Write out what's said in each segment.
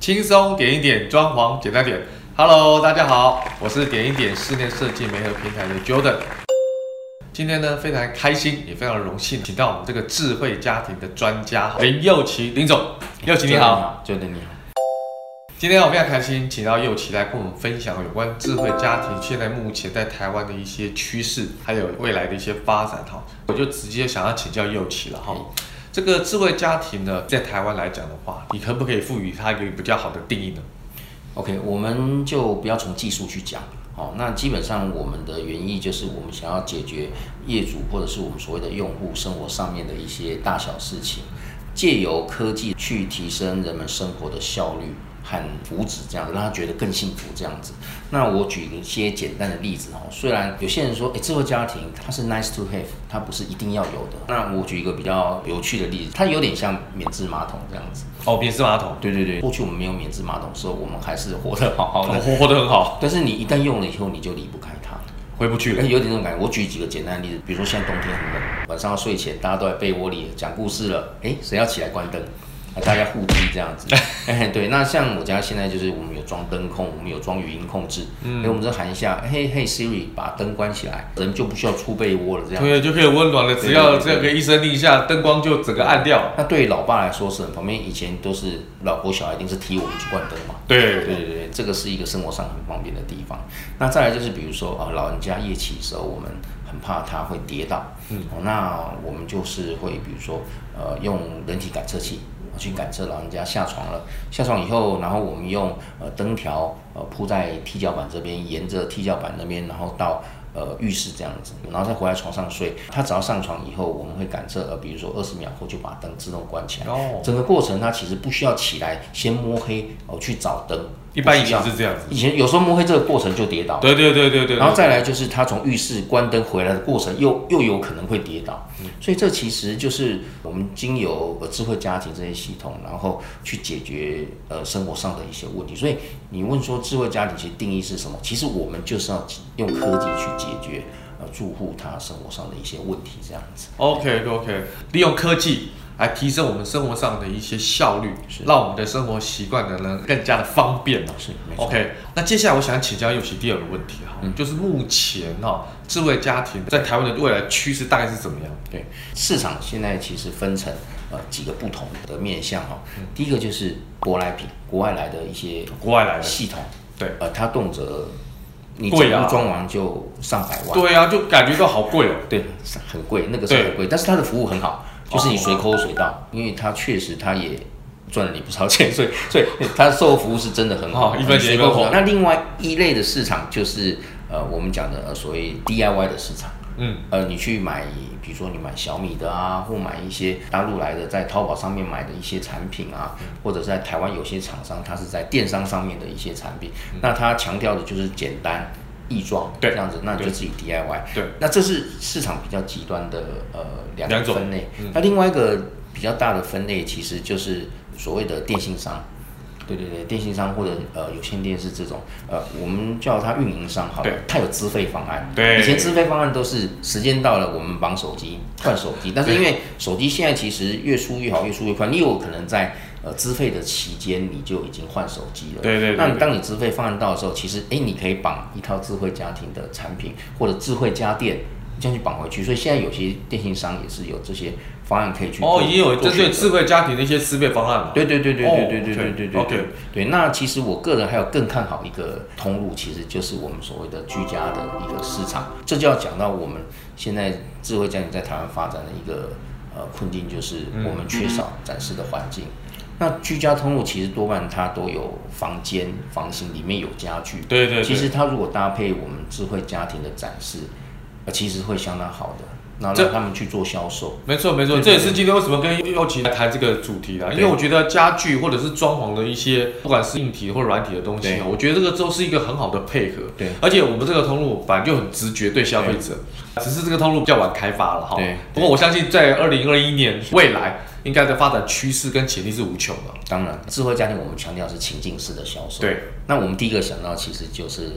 轻松点一点，装潢简单点。Hello，大家好，我是点一点室内设计媒合平台的 Jordan。今天呢，非常开心，也非常荣幸，请到我们这个智慧家庭的专家林祐齐林总。祐齐你好，Jordan 你好。今天我非常开心，请到祐齐来跟我们分享有关智慧家庭现在目前在台湾的一些趋势，还有未来的一些发展哈。我就直接想要请教祐齐了哈。这个智慧家庭呢，在台湾来讲的话，你可不可以赋予它一个比较好的定义呢？OK，我们就不要从技术去讲。好，那基本上我们的原意就是我们想要解决业主或者是我们所谓的用户生活上面的一些大小事情，借由科技去提升人们生活的效率。很福祉这样子，让他觉得更幸福这样子。那我举一些简单的例子哦，虽然有些人说，哎，智慧家庭它是 nice to have，它不是一定要有的。那我举一个比较有趣的例子，它有点像免治马桶这样子。哦，免治马桶。对对对，过去我们没有免治马桶的时候，我们还是活得好好的，活活得很好。但是你一旦用了以后，你就离不开它，回不去了。有点这种感觉。我举几个简单的例子，比如说现在冬天很冷，晚上要睡前大家都在被窝里讲故事了，哎，谁要起来关灯？大家互踢这样子，哎，对，那像我家现在就是我们有装灯控，我们有装语音控制，嗯，我们就喊一下，嘿嘿 Siri，把灯关起来，人就不需要出被窝了，这样，对，就可以温暖了，只要这个一声令下，灯光就整个暗掉。那对老爸来说是很方便，以前都是老婆小孩一定是踢我们去关灯嘛，对，对对对，这个是一个生活上很方便的地方。那再来就是比如说啊，老人家夜起的时候，我们很怕他会跌倒，嗯，那我们就是会比如说呃，用人体感测器。去感测老人家下床了，下床以后，然后我们用呃灯条呃铺在踢脚板这边，沿着踢脚板那边，然后到呃浴室这样子，然后再回来床上睡。他只要上床以后，我们会感测呃，比如说二十秒后就把灯自动关起来。哦，整个过程他其实不需要起来先摸黑哦去找灯。一般以前是这样子，以前有时候摸黑这个过程就跌倒。对对对对对。然后再来就是他从浴室关灯回来的过程又又有可能会跌倒，所以这其实就是我们经由呃智慧家庭这些系统，然后去解决呃生活上的一些问题。所以你问说智慧家庭其实定义是什么？其实我们就是要用科技去解决呃住户他生活上的一些问题，这样子。OK OK，利用科技。来提升我们生活上的一些效率，是让我们的生活习惯呢能更加的方便嘛？是，OK。那接下来我想请教尤其第二个问题哈，嗯，就是目前哈智慧家庭在台湾的未来趋势大概是怎么样？对，市场现在其实分成呃几个不同的面向哈。第一个就是舶来品，国外来的一些国外来的系统，对，呃，它动辄你整个装完就上百万，对啊，就感觉到好贵哦，对，很贵，那个是很贵，但是它的服务很好。就是你随口随到，因为他确实他也赚了你不少钱，所以所以它的售后服务是真的很好，一分钱一分货。那另外一类的市场就是呃我们讲的所谓 DIY 的市场，嗯，呃你去买，比如说你买小米的啊，或买一些大陆来的，在淘宝上面买的一些产品啊，或者在台湾有些厂商它是在电商上面的一些产品，那它强调的就是简单。易装，对，这样子，那你就自己 DIY。对，那这是市场比较极端的呃两种分类。嗯、那另外一个比较大的分类，其实就是所谓的电信商。对对对，电信商或者呃有线电视这种，呃，我们叫它运营商好了，对它有资费方案。对，以前资费方案都是时间到了，我们绑手机换手机，但是因为手机现在其实越出越好，越出越快，你有可能在。呃，资费的期间你就已经换手机了。对对，对。那你当你资费方案到的时候，其实哎，你可以绑一套智慧家庭的产品或者智慧家电，这样去绑回去。所以现在有些电信商也是有这些方案可以去。哦，也有针对智慧家庭的一些资费方案嘛。对对对对对对对对对对对。OK。对，那其实我个人还有更看好一个通路，其实就是我们所谓的居家的一个市场。这就要讲到我们现在智慧家庭在台湾发展的一个呃困境，就是我们缺少展示的环境。嗯那居家通路其实多半它都有房间、房型里面有家具。对对，对。其实它如果搭配我们智慧家庭的展示，呃，其实会相当好的。那让他们去做销售。没错没错，这也是今天为什么跟又奇来谈这个主题啦。因为我觉得家具或者是装潢的一些，不管是硬体或软体的东西，对我觉得这个都是一个很好的配合。对。而且我们这个通路本来就很直觉对消费者，只是这个通路比较晚开发了哈。对。不过我相信在二零二一年未来。应该的发展趋势跟潜力是无穷的。当然，智慧家庭我们强调是情境式的销售。对。那我们第一个想到其实就是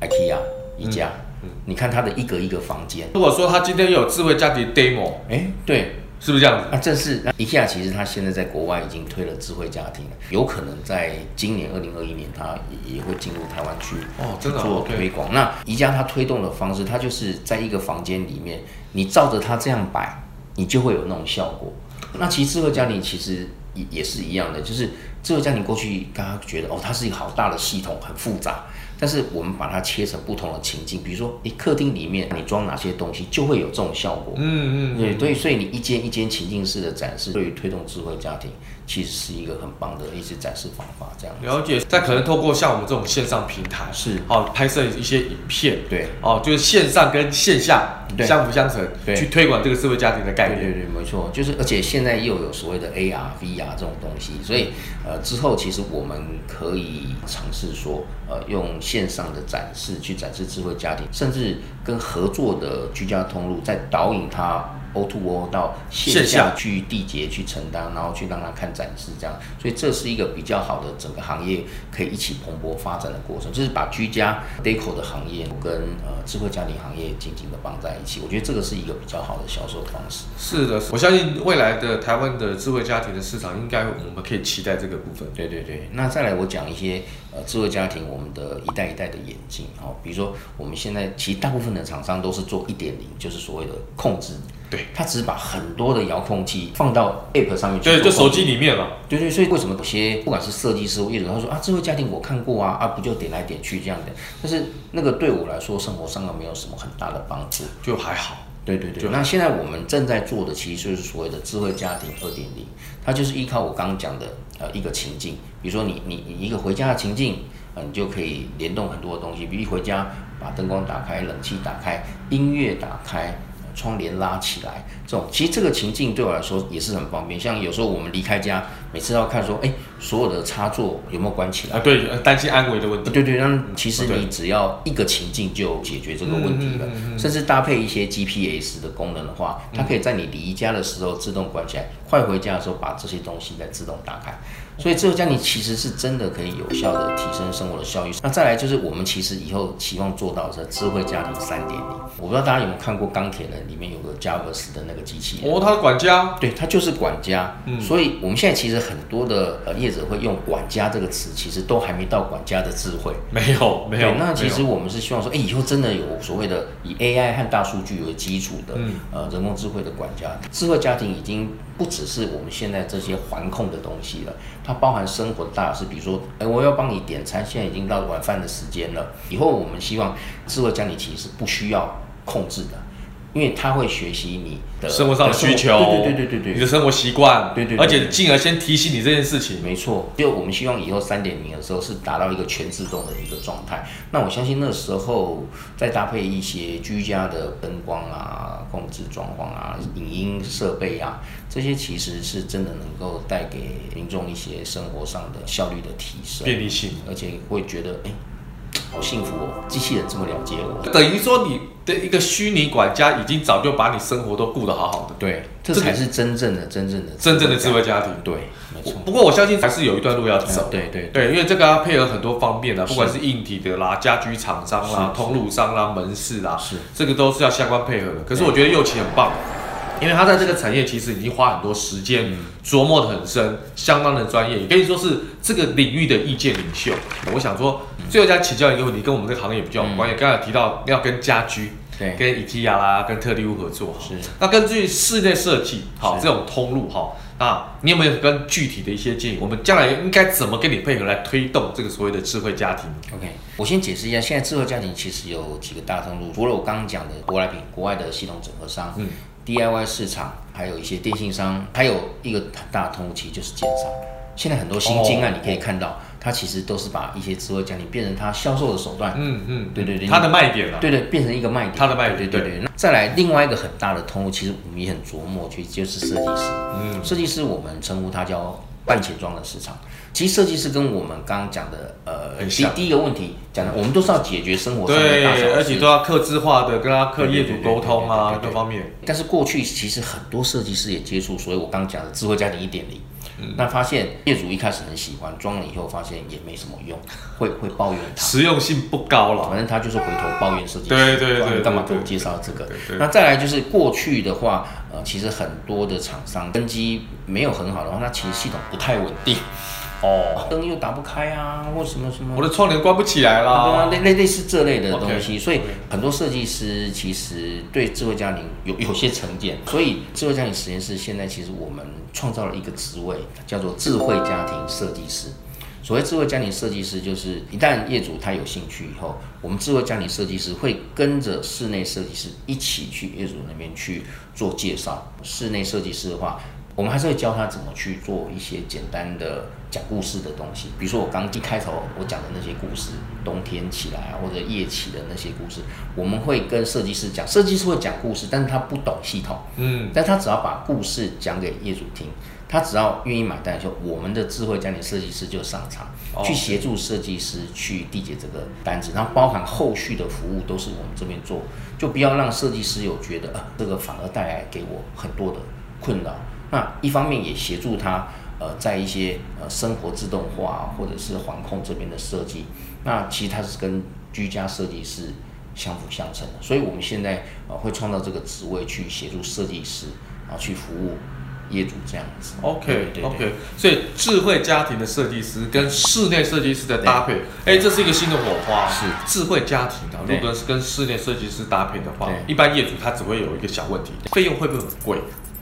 IKEA 宜家。嗯。你看它的一格一个房间。如果说它今天有智慧家庭 demo，哎，对，是不是这样子？啊，这是那 IKEA 其实它现在在国外已经推了智慧家庭了，有可能在今年二零二一年，它也也会进入台湾去哦，真的做推广。那宜家它推动的方式，它就是在一个房间里面，你照着它这样摆，你就会有那种效果。那其实智慧家庭其实也也是一样的，就是智慧家庭过去大家觉得哦，它是一个好大的系统，很复杂。但是我们把它切成不同的情境，比如说，你客厅里面你装哪些东西，就会有这种效果。嗯嗯，对所以，所以你一间一间情境式的展示，对于推动智慧家庭，其实是一个很棒的一些展示方法。这样了解，但可能透过像我们这种线上平台，是哦，拍摄一些影片，对哦，就是线上跟线下相辅相成，对，去推广这个智慧家庭的概念。对对，没错，就是而且现在又有所谓的 AR、VR 这种东西，所以呃之后其实我们可以尝试说，呃用。线上的展示，去展示智慧家庭，甚至跟合作的居家通路，在导引它。O to O 到线下去缔结去承担，然后去让他看展示，这样，所以这是一个比较好的整个行业可以一起蓬勃发展的过程，就是把居家 Deco 的行业跟呃智慧家庭行业紧紧的绑在一起。我觉得这个是一个比较好的销售方式。是的，我相信未来的台湾的智慧家庭的市场，应该我们可以期待这个部分。对对对，那再来我讲一些呃智慧家庭我们的一代一代的演进哦，比如说我们现在其实大部分的厂商都是做一点零，就是所谓的控制。对，他只是把很多的遥控器放到 App 上面去，对，就手机里面了。对对，所以为什么有些不管是设计师或业主，他说啊，智慧家庭我看过啊，啊不就点来点去这样的，但是那个对我来说生活上没有什么很大的帮助，就还好。对对对。那现在我们正在做的其实就是所谓的智慧家庭二点零，它就是依靠我刚刚讲的呃一个情境，比如说你你你一个回家的情境，呃，你就可以联动很多的东西，比如一回家把灯光打开，冷气打开，音乐打开。窗帘拉起来，这种其实这个情境对我来说也是很方便。像有时候我们离开家，每次要看说，哎，所有的插座有没有关起来？啊，对，担心安危的问题。对对，那其实你只要一个情境就解决这个问题了。甚至搭配一些 GPS 的功能的话，它可以在你离家的时候自动关起来，快回家的时候把这些东西再自动打开。所以智慧家庭其实是真的可以有效的提升生活的效率。那再来就是我们其实以后期望做到的智慧家庭三点零。我不知道大家有没有看过钢铁人里面有个 Jarvis 的那个机器人哦，他的管家，对，他就是管家。嗯，所以我们现在其实很多的呃业者会用管家这个词，其实都还没到管家的智慧。没有，没有。那其实我们是希望说，哎，以后真的有所谓的以 AI 和大数据为基础的呃人工智慧的管家。智慧家庭已经不只是我们现在这些环控的东西了。它包含生活的大事，比如说，哎，我要帮你点餐，现在已经到晚饭的时间了。以后我们希望智慧家庭其实是不需要控制的。因为它会学习你的生活上的需求，对对对对对对，你的生活习惯，对对，而且进而先提醒你这件事情。没错，就我们希望以后三点零的时候是达到一个全自动的一个状态。那我相信那时候再搭配一些居家的灯光啊、控制装潢啊、影音设备啊，这些其实是真的能够带给民众一些生活上的效率的提升、便利性，而且会觉得哎。好幸福哦！机器人这么了解我，等于说你的一个虚拟管家已经早就把你生活都顾得好好的。对，这才是真正的、真正的、真正的智慧家庭。对，没错。不过我相信还是有一段路要走。对对对，因为这个要配合很多方面的，不管是硬体的啦、家居厂商啦、通路商啦、门市啦，是这个都是要相关配合的。可是我觉得右奇很棒。因为他在这个产业其实已经花很多时间琢磨的很深，相当的专业，也可以说是这个领域的意见领袖。我想说，最后再请教一个问题，跟我们这个行业比较有关系。刚才提到要跟家居，对，跟 IKEA 啦，跟特力屋合作，是。那根据室内设计，好，这种通路哈，那你有没有跟具体的一些建议？我们将来应该怎么跟你配合来推动这个所谓的智慧家庭？OK，我先解释一下，现在智慧家庭其实有几个大通路，除了我刚刚讲的舶来品，国外的系统整合商，嗯。DIY 市场，还有一些电信商，还有一个很大的通路，其实就是建商。现在很多新金案，你可以看到，它其实都是把一些智慧家庭变成它销售的手段。嗯嗯，对对对，它的卖点了。对对，变成一个卖点。它的卖点，对对对。那再来另外一个很大的通路，其实我们也很琢磨，其实就是设计师。嗯，设计师我们称呼它叫半钱装的市场。其实设计师跟我们刚刚讲的，呃，第第一个问题讲的，我们都是要解决生活上的大小而且都要客制化的跟他客业主沟通啊，各方面。但是过去其实很多设计师也接触，所以我刚刚讲的智慧家庭一点零。那发现业主一开始很喜欢，装了以后发现也没什么用，会会抱怨它实用性不高了。反正他就是回头抱怨设计师，对对对，干嘛给我介绍这个？那再来就是过去的话，呃，其实很多的厂商根基没有很好的话，那其实系统不太稳定。哦，灯又打不开啊，或什么什么，我的窗帘关不起来啦。对啊，类类类似这类的东西，okay, 所以很多设计师其实对智慧家庭有 有些成见。所以智慧家庭实验室现在其实我们创造了一个职位，叫做智慧家庭设计师。所谓智慧家庭设计师，就是一旦业主他有兴趣以后，我们智慧家庭设计师会跟着室内设计师一起去业主那边去做介绍。室内设计师的话，我们还是会教他怎么去做一些简单的讲故事的东西，比如说我刚一开头我讲的那些故事，冬天起来啊，或者夜起的那些故事，我们会跟设计师讲，设计师会讲故事，但是他不懂系统，嗯，但他只要把故事讲给业主听，他只要愿意买单，就我们的智慧家庭设计师就上场，去协助设计师去缔结这个单子，然后包含后续的服务都是我们这边做，就不要让设计师有觉得啊，这个反而带来给我很多的困扰。那一方面也协助他，呃，在一些呃生活自动化或者是环控这边的设计，那其实它是跟居家设计师相辅相成的，所以我们现在呃会创造这个职位去协助设计师啊去服务业主这样子。OK 对对对。OK，所以智慧家庭的设计师跟室内设计师的搭配，哎、欸，这是一个新的火花。是。智慧家庭啊，如果是跟室内设计师搭配的话，一般业主他只会有一个小问题，费用会不会很贵？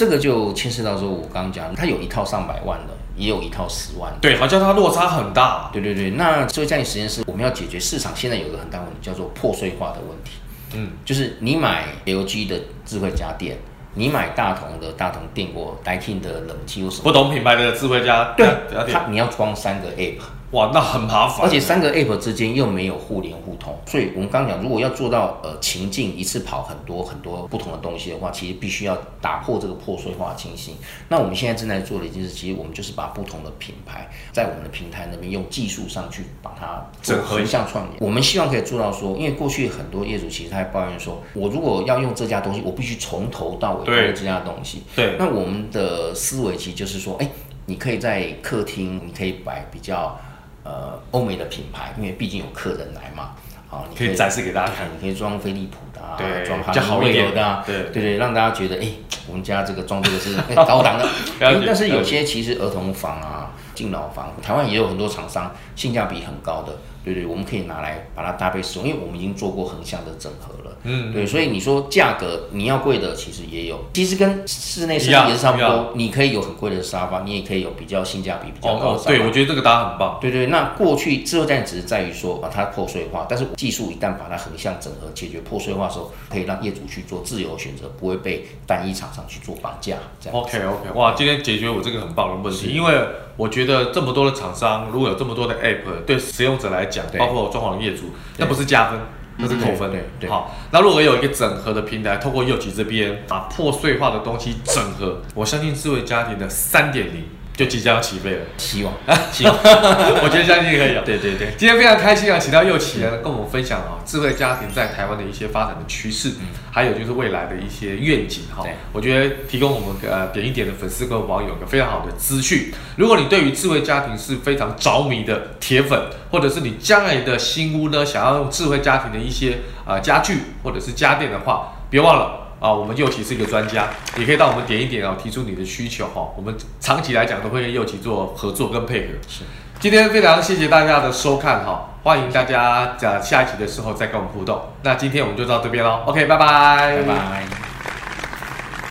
这个就牵涉到说，我刚刚讲，它有一套上百万的，也有一套十万的。对，好像它落差很大。对对对，那智慧家庭实验室，我们要解决市场现在有一个很大问题，叫做破碎化的问题。嗯，就是你买 LG 的智慧家电，你买大同的大同电锅、Daikin 的冷气，有什么不同品牌的智慧家？对，它你要装三个 App。哇，那很麻烦，而且三个 app 之间又没有互联互通，所以我们刚讲，如果要做到呃情境一次跑很多很多不同的东西的话，其实必须要打破这个破碎化的情形。那我们现在正在做的一件事，其实我们就是把不同的品牌在我们的平台那边用技术上去把它整合，横向串联。我们希望可以做到说，因为过去很多业主其实他还抱怨说，我如果要用这家东西，我必须从头到尾用这家东西。对，那我们的思维其实就是说，哎，你可以在客厅，你可以摆比较。呃，欧美的品牌，因为毕竟有客人来嘛，啊，你可以展示给大家看，你可以装飞利浦的啊，对，装哈利威尔的啊，对对对，让大家觉得，哎，我们家这个装这个是 高档的。但是有些其实儿童房啊、敬老房，台湾也有很多厂商，性价比很高的。对对，我们可以拿来把它搭配使用，因为我们已经做过横向的整合了。嗯，对，所以你说价格你要贵的，其实也有，其实跟室内设计也是差不多。你可以有很贵的沙发，你也可以有比较性价比比较高的沙发。对，我觉得这个答案很棒。对对，那过去自由站只是在于说把它破碎化，但是技术一旦把它横向整合，解决破碎化的时候，可以让业主去做自由选择，不会被单一厂商去做绑架。这样。OK OK，哇，今天解决我这个很棒的问题，因为我觉得这么多的厂商，如果有这么多的 App，对使用者来讲，包括装潢业主，那不是加分，那是扣分。对对。好，那如果有一个整合的平台，透过右吉这边把破碎化的东西整合，我相信智慧家庭的三点零。就即将要起飞了，希望，希望，我觉得相信可以有。对对对，今天非常开心啊，请到祐齐呢跟我们分享啊，智慧家庭在台湾的一些发展的趋势，嗯，还有就是未来的一些愿景哈。我觉得提供我们呃点一点的粉丝跟网友一个非常好的资讯。如果你对于智慧家庭是非常着迷的铁粉，或者是你将来的新屋呢想要用智慧家庭的一些呃家具或者是家电的话，别忘了。啊，我们右旗是一个专家，也可以到我们点一点啊，提出你的需求哈。我们长期来讲都会跟右旗做合作跟配合。是，今天非常谢谢大家的收看哈，欢迎大家在下一期的时候再跟我们互动。那今天我们就到这边喽，OK，拜拜，拜拜。